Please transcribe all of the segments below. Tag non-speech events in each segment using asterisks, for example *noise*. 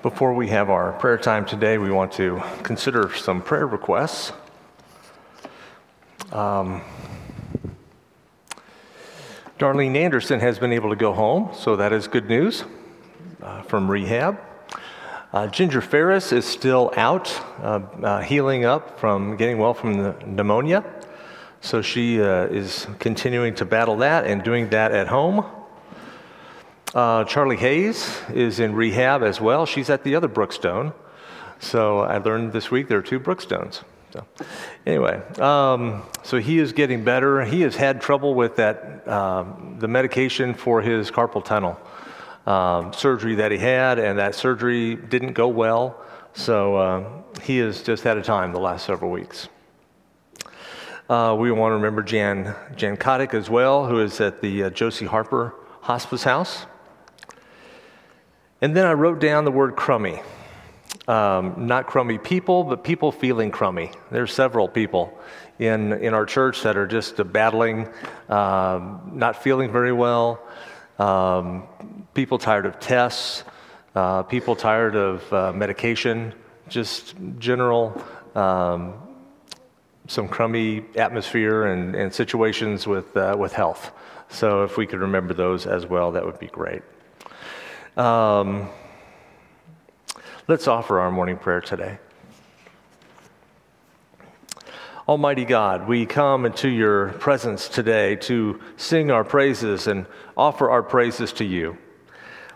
Before we have our prayer time today, we want to consider some prayer requests. Um, Darlene Anderson has been able to go home, so that is good news uh, from rehab. Uh, Ginger Ferris is still out, uh, uh healing up from getting well from the pneumonia. So she uh, is continuing to battle that and doing that at home. Uh, Charlie Hayes is in rehab as well. She's at the other Brookstone. So I learned this week there are two Brookstones. So anyway, um, so he is getting better. He has had trouble with that um, the medication for his carpal tunnel um, surgery that he had, and that surgery didn't go well. So uh, he has just had a time the last several weeks. Uh, we want to remember Jan Jan Kotick as well, who is at the uh, Josie Harper Hospice House. And then I wrote down the word crummy. Um, not crummy people, but people feeling crummy. There's several people in, in our church that are just battling, um, not feeling very well, um, people tired of tests, uh, people tired of uh, medication, just general, um, some crummy atmosphere and, and situations with, uh, with health. So if we could remember those as well, that would be great. Um, let's offer our morning prayer today. Almighty God, we come into your presence today to sing our praises and offer our praises to you.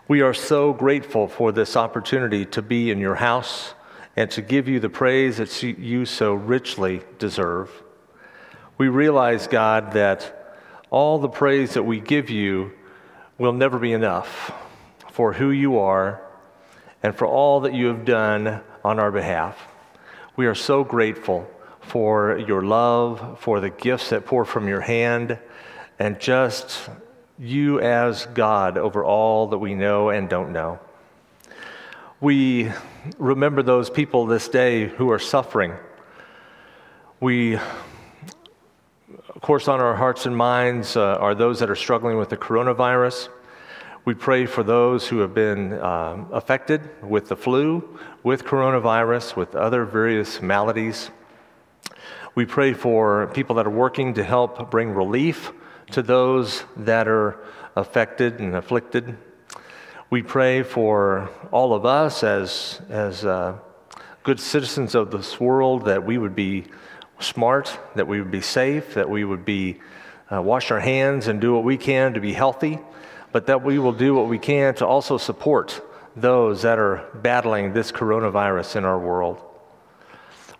We are so grateful for this opportunity to be in your house and to give you the praise that you so richly deserve. We realize, God, that all the praise that we give you will never be enough for who you are and for all that you have done on our behalf. We are so grateful for your love, for the gifts that pour from your hand, and just you as God over all that we know and don't know. We remember those people this day who are suffering. We, of course, on our hearts and minds uh, are those that are struggling with the coronavirus. We pray for those who have been um, affected with the flu, with coronavirus, with other various maladies. We pray for people that are working to help bring relief to those that are affected and afflicted. We pray for all of us as, as uh, good citizens of this world that we would be smart, that we would be safe, that we would be uh, wash our hands and do what we can to be healthy but that we will do what we can to also support those that are battling this coronavirus in our world.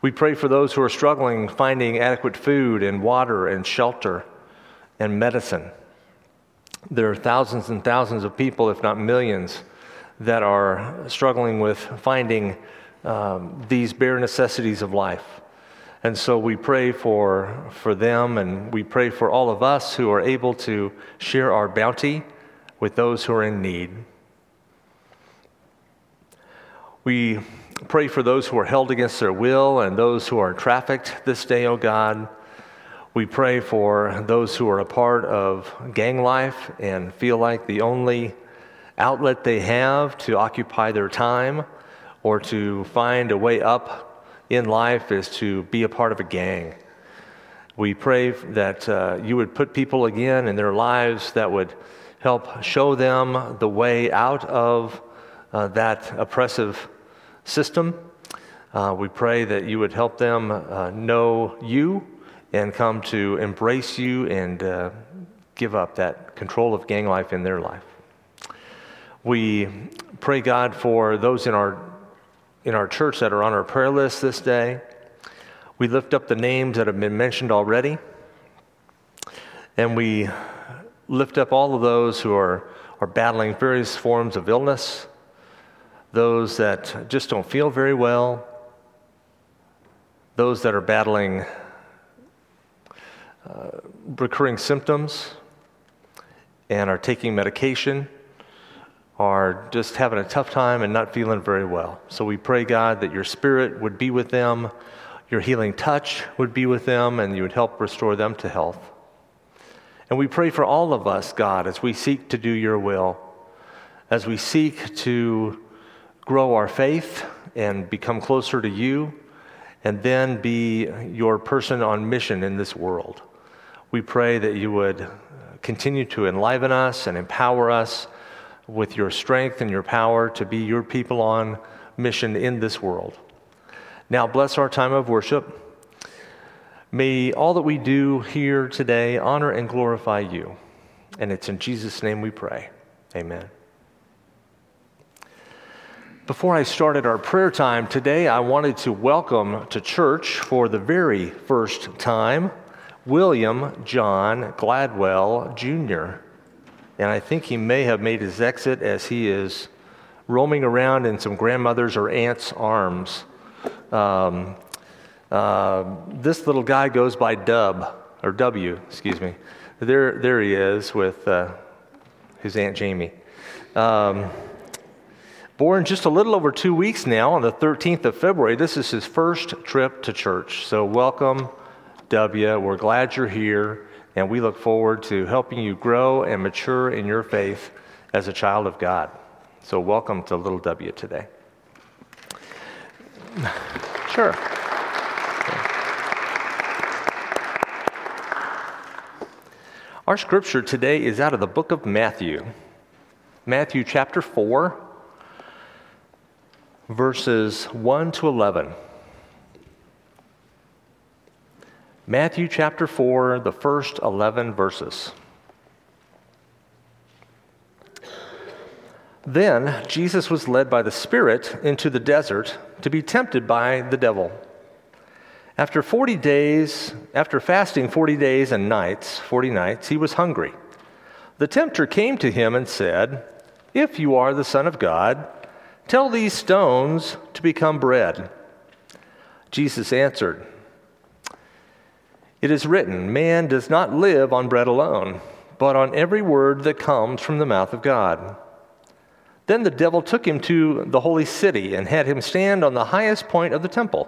We pray for those who are struggling finding adequate food and water and shelter and medicine. There are thousands and thousands of people, if not millions, that are struggling with finding um, these bare necessities of life. And so we pray for, for them, and we pray for all of us who are able to share our bounty with those who are in need. We pray for those who are held against their will and those who are trafficked this day, O oh God. We pray for those who are a part of gang life and feel like the only outlet they have to occupy their time or to find a way up in life is to be a part of a gang. We pray that uh, you would put people again in their lives that would help show them the way out of uh, that oppressive system. Uh, we pray that you would help them uh, know you and come to embrace you and uh, give up that control of gang life in their life. We pray, God, for those in our, in our church that are on our prayer list this day. We lift up the names that have been mentioned already. And we lift up all of those who are, are battling various forms of illness, those that just don't feel very well, those that are battling uh, recurring symptoms and are taking medication, are just having a tough time and not feeling very well. So we pray, God, that your spirit would be with them, your healing touch would be with them, and you would help restore them to health. And we pray for all of us, God, as we seek to do your will, as we seek to grow our faith and become closer to you, and then be your person on mission in this world. We pray that you would continue to enliven us and empower us with your strength and your power to be your people on mission in this world. Now, bless our time of worship. May all that we do here today honor and glorify you. And it's in Jesus' name we pray. Amen. Before I started our prayer time today, I wanted to welcome to church for the very first time William John Gladwell Jr. And I think he may have made his exit as he is roaming around in some grandmother's or aunt's arms. Um, uh, this little guy goes by Dub, or W, excuse me. There, there he is with uh, his Aunt Jamie. Um, born just a little over two weeks now on the 13th of February. This is his first trip to church. So, welcome, W. We're glad you're here, and we look forward to helping you grow and mature in your faith as a child of God. So, welcome to Little W today. *sighs* Sure. Our scripture today is out of the book of Matthew, Matthew chapter 4, verses 1 to 11. Matthew chapter 4, the first 11 verses. Then Jesus was led by the Spirit into the desert to be tempted by the devil. After 40 days, after fasting 40 days and nights, 40 nights, he was hungry. The tempter came to him and said, If you are the Son of God, tell these stones to become bread. Jesus answered, It is written, Man does not live on bread alone, but on every word that comes from the mouth of God. Then the devil took him to the holy city and had him stand on the highest point of the temple.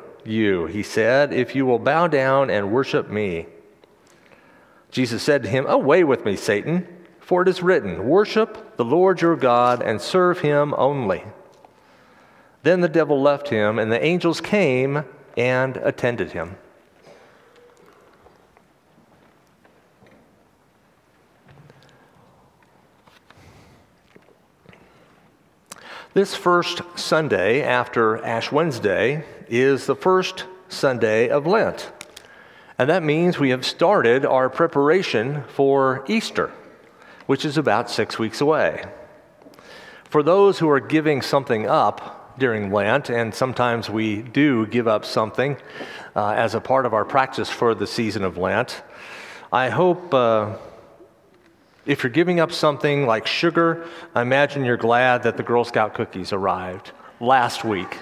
you, he said, if you will bow down and worship me. Jesus said to him, Away with me, Satan, for it is written, Worship the Lord your God and serve him only. Then the devil left him, and the angels came and attended him. This first Sunday after Ash Wednesday is the first Sunday of Lent. And that means we have started our preparation for Easter, which is about six weeks away. For those who are giving something up during Lent, and sometimes we do give up something uh, as a part of our practice for the season of Lent, I hope. Uh, if you're giving up something like sugar, I imagine you're glad that the Girl Scout cookies arrived last week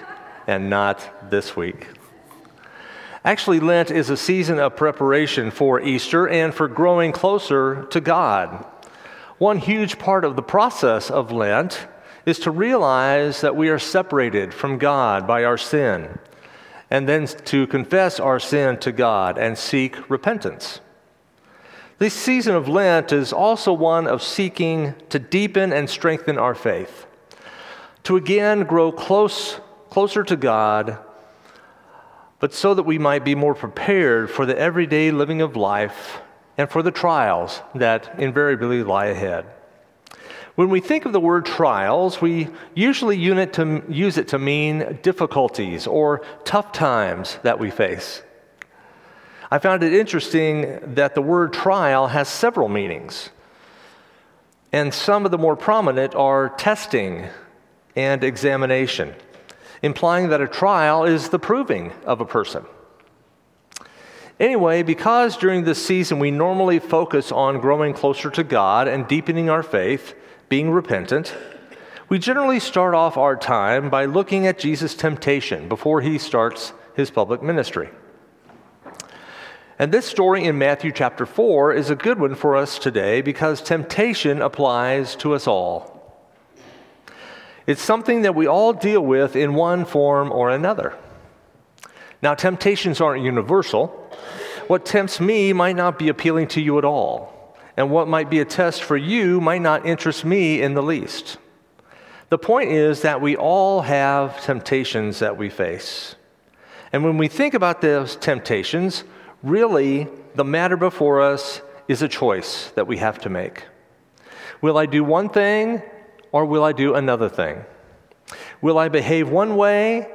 and not this week. Actually, Lent is a season of preparation for Easter and for growing closer to God. One huge part of the process of Lent is to realize that we are separated from God by our sin, and then to confess our sin to God and seek repentance. This season of Lent is also one of seeking to deepen and strengthen our faith, to again grow close, closer to God, but so that we might be more prepared for the everyday living of life and for the trials that invariably lie ahead. When we think of the word trials, we usually to, use it to mean difficulties or tough times that we face. I found it interesting that the word trial has several meanings. And some of the more prominent are testing and examination, implying that a trial is the proving of a person. Anyway, because during this season we normally focus on growing closer to God and deepening our faith, being repentant, we generally start off our time by looking at Jesus' temptation before he starts his public ministry. And this story in Matthew chapter 4 is a good one for us today because temptation applies to us all. It's something that we all deal with in one form or another. Now, temptations aren't universal. What tempts me might not be appealing to you at all, and what might be a test for you might not interest me in the least. The point is that we all have temptations that we face. And when we think about those temptations, really the matter before us is a choice that we have to make. Will I do one thing or will I do another thing? Will I behave one way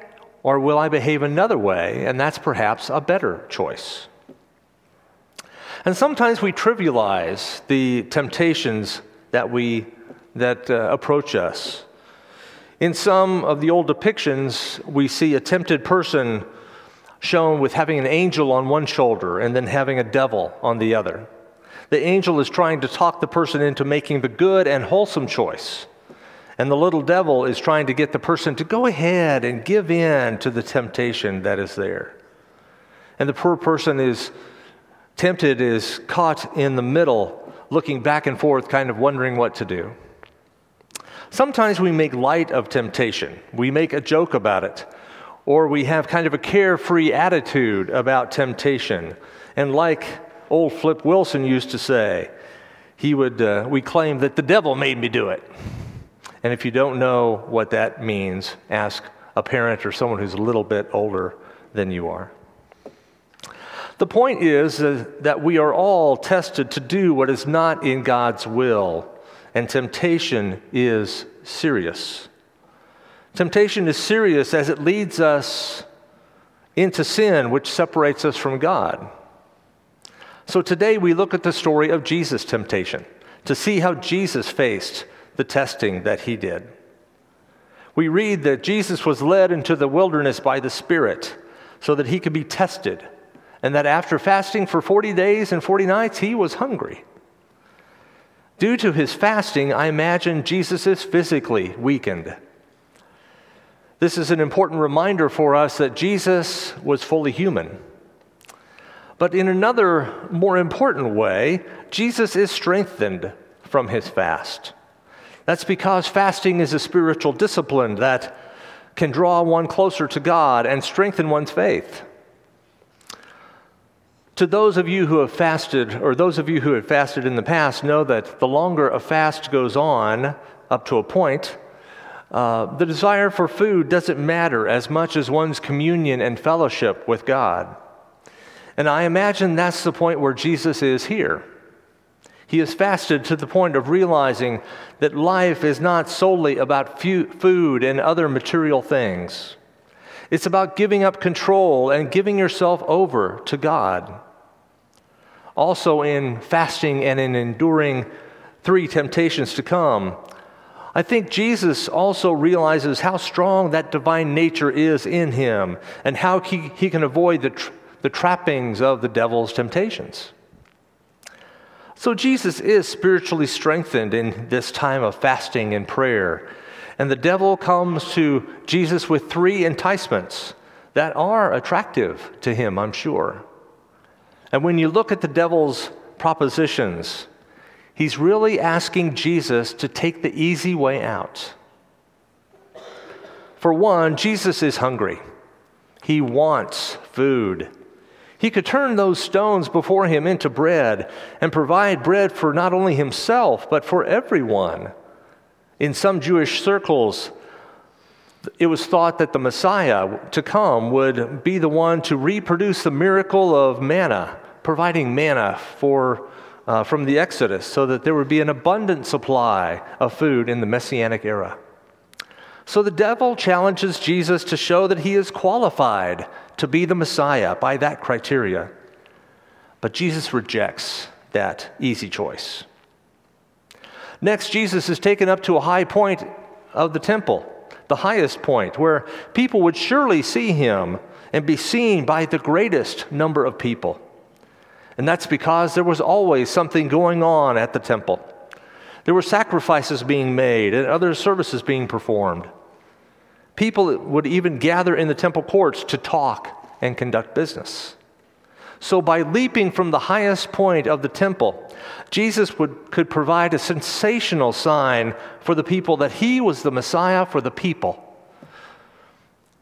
or will I behave another way? And that's perhaps a better choice. And sometimes we trivialize the temptations that we that uh, approach us. In some of the old depictions, we see a tempted person shown with having an angel on one shoulder and then having a devil on the other. The angel is trying to talk the person into making the good and wholesome choice. And the little devil is trying to get the person to go ahead and give in to the temptation that is there. And the poor person is tempted, is caught in the middle, looking back and forth, kind of wondering what to do. Sometimes we make light of temptation, we make a joke about it, or we have kind of a carefree attitude about temptation. And like old Flip Wilson used to say, he would, uh, we claim that the devil made me do it. And if you don't know what that means, ask a parent or someone who's a little bit older than you are. The point is uh, that we are all tested to do what is not in God's will and temptation is serious. Temptation is serious as it leads us into sin, which separates us from God. So today we look at the story of Jesus' temptation to see how Jesus faced the testing that he did. We read that Jesus was led into the wilderness by the Spirit so that he could be tested, and that after fasting for 40 days and 40 nights, he was hungry. Due to his fasting, I imagine Jesus is physically weakened. This is an important reminder for us that Jesus was fully human. But in another more important way, Jesus is strengthened from his fast. That's because fasting is a spiritual discipline that can draw one closer to God and strengthen one's faith. To those of you who have fasted, or those of you who have fasted in the past, know that the longer a fast goes on, up to a point, uh, the desire for food doesn't matter as much as one's communion and fellowship with God. And I imagine that's the point where Jesus is here. He has fasted to the point of realizing that life is not solely about food and other material things. It's about giving up control and giving yourself over to God also in fasting and in enduring three temptations to come. I think Jesus also realizes how strong that divine nature is in him and how he, he can avoid the, tra- the trappings of the devil's temptations. So, Jesus is spiritually strengthened in this time of fasting and prayer. And the devil comes to Jesus with three enticements that are attractive to him, I'm sure. And when you look at the devil's propositions, he's really asking Jesus to take the easy way out. For one, Jesus is hungry, he wants food. He could turn those stones before him into bread and provide bread for not only himself, but for everyone. In some Jewish circles, it was thought that the Messiah to come would be the one to reproduce the miracle of manna providing manna for, uh, from the Exodus so that there would be an abundant supply of food in the Messianic era. So the devil challenges Jesus to show that he is qualified to be the Messiah by that criteria. But Jesus rejects that easy choice. Next, Jesus is taken up to a high point of the temple, the highest point, where people would surely see him and be seen by the greatest number of people. And that's because there was always something going on at the temple. There were sacrifices being made and other services being performed. People would even gather in the temple courts to talk and conduct business. So, by leaping from the highest point of the temple, Jesus would, could provide a sensational sign for the people that he was the Messiah for the people.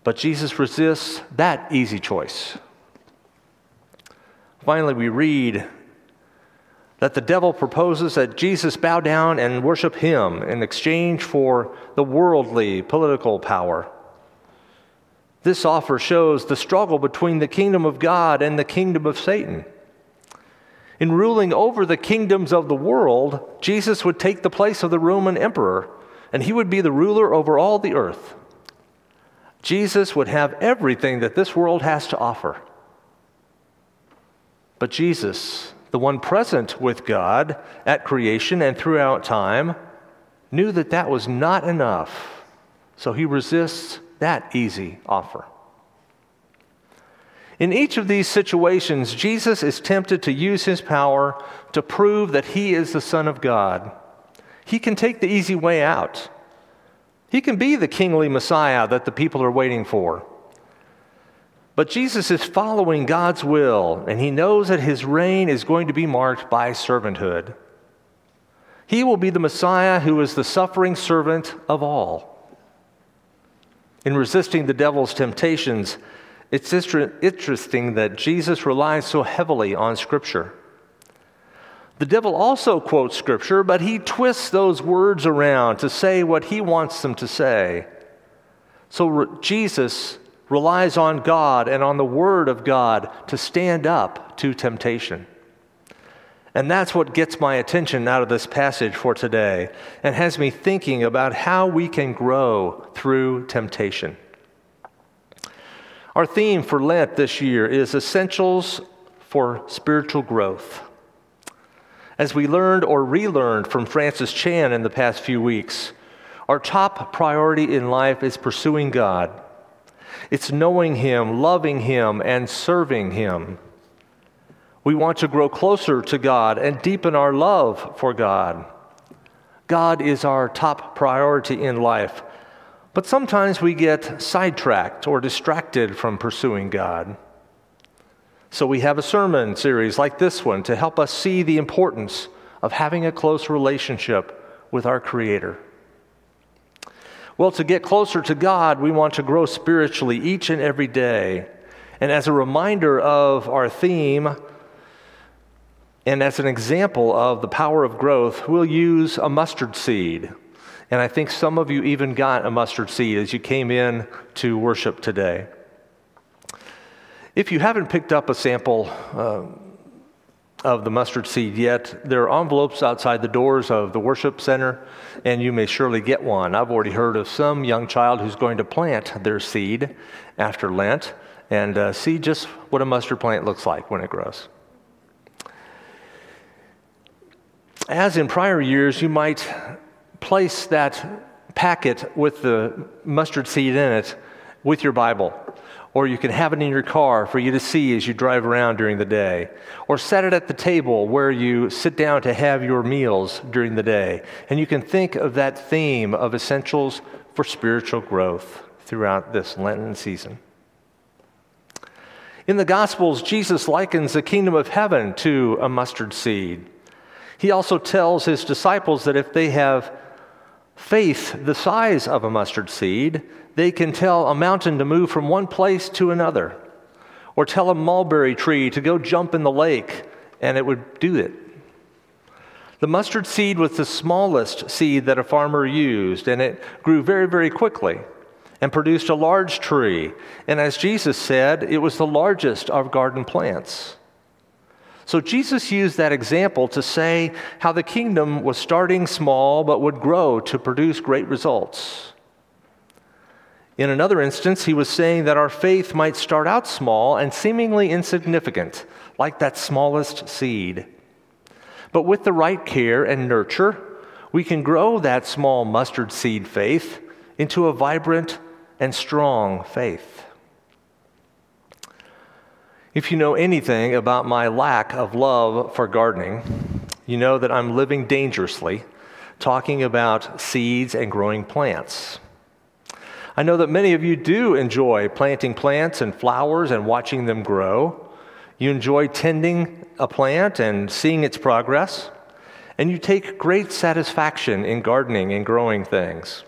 But Jesus resists that easy choice. Finally, we read that the devil proposes that Jesus bow down and worship him in exchange for the worldly political power. This offer shows the struggle between the kingdom of God and the kingdom of Satan. In ruling over the kingdoms of the world, Jesus would take the place of the Roman emperor, and he would be the ruler over all the earth. Jesus would have everything that this world has to offer. But Jesus, the one present with God at creation and throughout time, knew that that was not enough. So he resists that easy offer. In each of these situations, Jesus is tempted to use his power to prove that he is the Son of God. He can take the easy way out. He can be the kingly Messiah that the people are waiting for. But Jesus is following God's will, and he knows that his reign is going to be marked by servanthood. He will be the Messiah who is the suffering servant of all. In resisting the devil's temptations, it's interesting that Jesus relies so heavily on Scripture. The devil also quotes Scripture, but he twists those words around to say what he wants them to say. So Jesus relies on God and on the Word of God to stand up to temptation. And that's what gets my attention out of this passage for today and has me thinking about how we can grow through temptation. Our theme for Lent this year is Essentials for Spiritual Growth. As we learned or relearned from Francis Chan in the past few weeks, our top priority in life is pursuing God. It's knowing Him, loving Him, and serving Him. We want to grow closer to God and deepen our love for God. God is our top priority in life, but sometimes we get sidetracked or distracted from pursuing God. So we have a sermon series like this one to help us see the importance of having a close relationship with our Creator. Well, to get closer to God, we want to grow spiritually each and every day. And as a reminder of our theme, and as an example of the power of growth, we'll use a mustard seed. And I think some of you even got a mustard seed as you came in to worship today. If you haven't picked up a sample uh, of the mustard seed yet, there are envelopes outside the doors of the worship center, and you may surely get one. I've already heard of some young child who's going to plant their seed after Lent and uh, see just what a mustard plant looks like when it grows. As in prior years, you might place that packet with the mustard seed in it with your Bible. Or you can have it in your car for you to see as you drive around during the day. Or set it at the table where you sit down to have your meals during the day. And you can think of that theme of essentials for spiritual growth throughout this Lenten season. In the Gospels, Jesus likens the kingdom of heaven to a mustard seed. He also tells his disciples that if they have faith the size of a mustard seed, they can tell a mountain to move from one place to another, or tell a mulberry tree to go jump in the lake, and it would do it. The mustard seed was the smallest seed that a farmer used, and it grew very, very quickly and produced a large tree. And as Jesus said, it was the largest of garden plants. So Jesus used that example to say how the kingdom was starting small but would grow to produce great results. In another instance, he was saying that our faith might start out small and seemingly insignificant, like that smallest seed. But with the right care and nurture, we can grow that small mustard seed faith into a vibrant and strong faith. If you know anything about my lack of love for gardening, you know that I'm living dangerously talking about seeds and growing plants. I know that many of you do enjoy planting plants and flowers and watching them grow. You enjoy tending a plant and seeing its progress. And you take great satisfaction in gardening and growing things.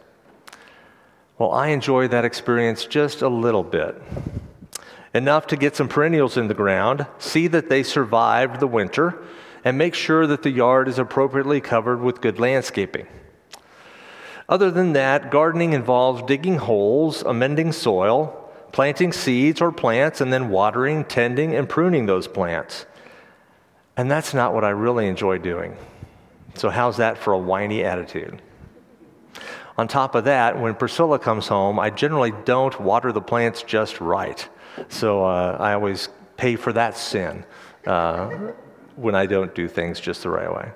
Well, I enjoy that experience just a little bit. Enough to get some perennials in the ground, see that they survived the winter, and make sure that the yard is appropriately covered with good landscaping. Other than that, gardening involves digging holes, amending soil, planting seeds or plants, and then watering, tending, and pruning those plants. And that's not what I really enjoy doing. So, how's that for a whiny attitude? On top of that, when Priscilla comes home, I generally don't water the plants just right. So, uh, I always pay for that sin uh, when I don't do things just the right way.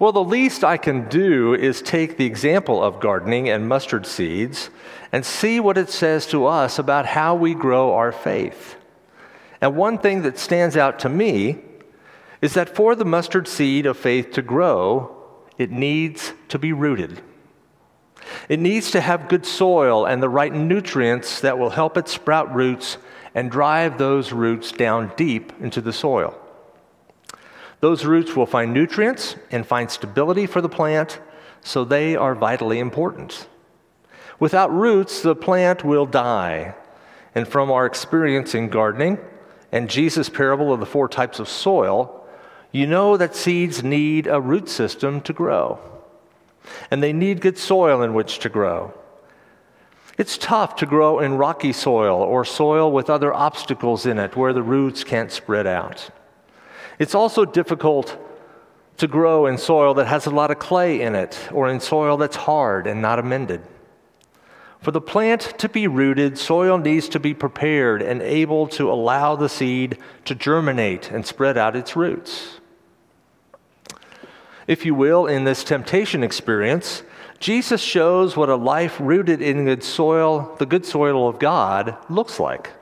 Well, the least I can do is take the example of gardening and mustard seeds and see what it says to us about how we grow our faith. And one thing that stands out to me is that for the mustard seed of faith to grow, it needs to be rooted. It needs to have good soil and the right nutrients that will help it sprout roots and drive those roots down deep into the soil. Those roots will find nutrients and find stability for the plant, so they are vitally important. Without roots, the plant will die. And from our experience in gardening and Jesus' parable of the four types of soil, you know that seeds need a root system to grow. And they need good soil in which to grow. It's tough to grow in rocky soil or soil with other obstacles in it where the roots can't spread out. It's also difficult to grow in soil that has a lot of clay in it or in soil that's hard and not amended. For the plant to be rooted, soil needs to be prepared and able to allow the seed to germinate and spread out its roots. If you will, in this temptation experience, Jesus shows what a life rooted in good soil, the good soil of God, looks like.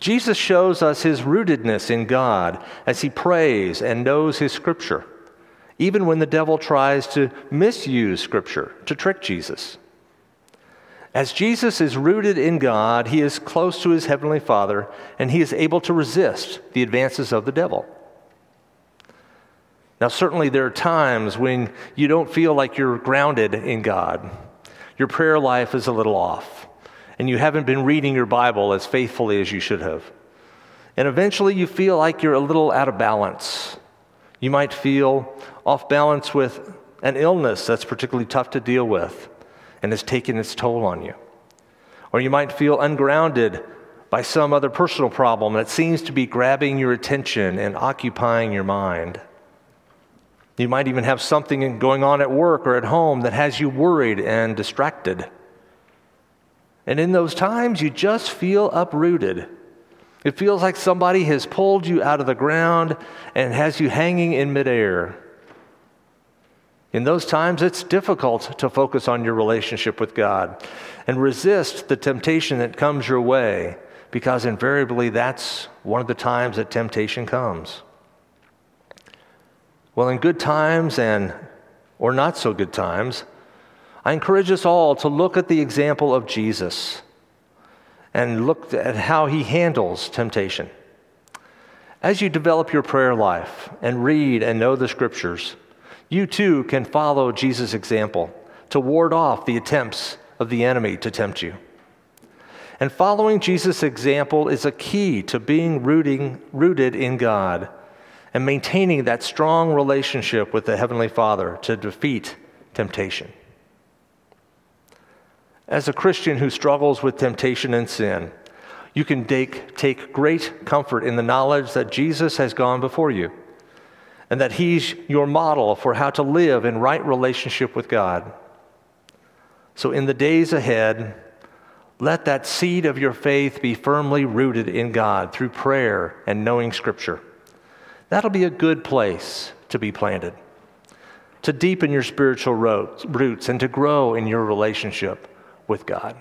Jesus shows us his rootedness in God as he prays and knows his scripture, even when the devil tries to misuse scripture to trick Jesus. As Jesus is rooted in God, he is close to his heavenly Father, and he is able to resist the advances of the devil. Now, certainly, there are times when you don't feel like you're grounded in God. Your prayer life is a little off and you haven't been reading your Bible as faithfully as you should have. And eventually you feel like you're a little out of balance. You might feel off balance with an illness that's particularly tough to deal with and has taken its toll on you. Or you might feel ungrounded by some other personal problem that seems to be grabbing your attention and occupying your mind. You might even have something going on at work or at home that has you worried and distracted. And in those times, you just feel uprooted. It feels like somebody has pulled you out of the ground and has you hanging in midair. In those times, it's difficult to focus on your relationship with God and resist the temptation that comes your way because invariably that's one of the times that temptation comes. Well, in good times and or not so good times, I encourage us all to look at the example of Jesus and look at how he handles temptation. As you develop your prayer life and read and know the scriptures, you too can follow Jesus' example to ward off the attempts of the enemy to tempt you. And following Jesus' example is a key to being rooting, rooted in God and maintaining that strong relationship with the Heavenly Father to defeat temptation. As a Christian who struggles with temptation and sin, you can take, take great comfort in the knowledge that Jesus has gone before you and that He's your model for how to live in right relationship with God. So, in the days ahead, let that seed of your faith be firmly rooted in God through prayer and knowing Scripture. That'll be a good place to be planted, to deepen your spiritual roots, and to grow in your relationship with God.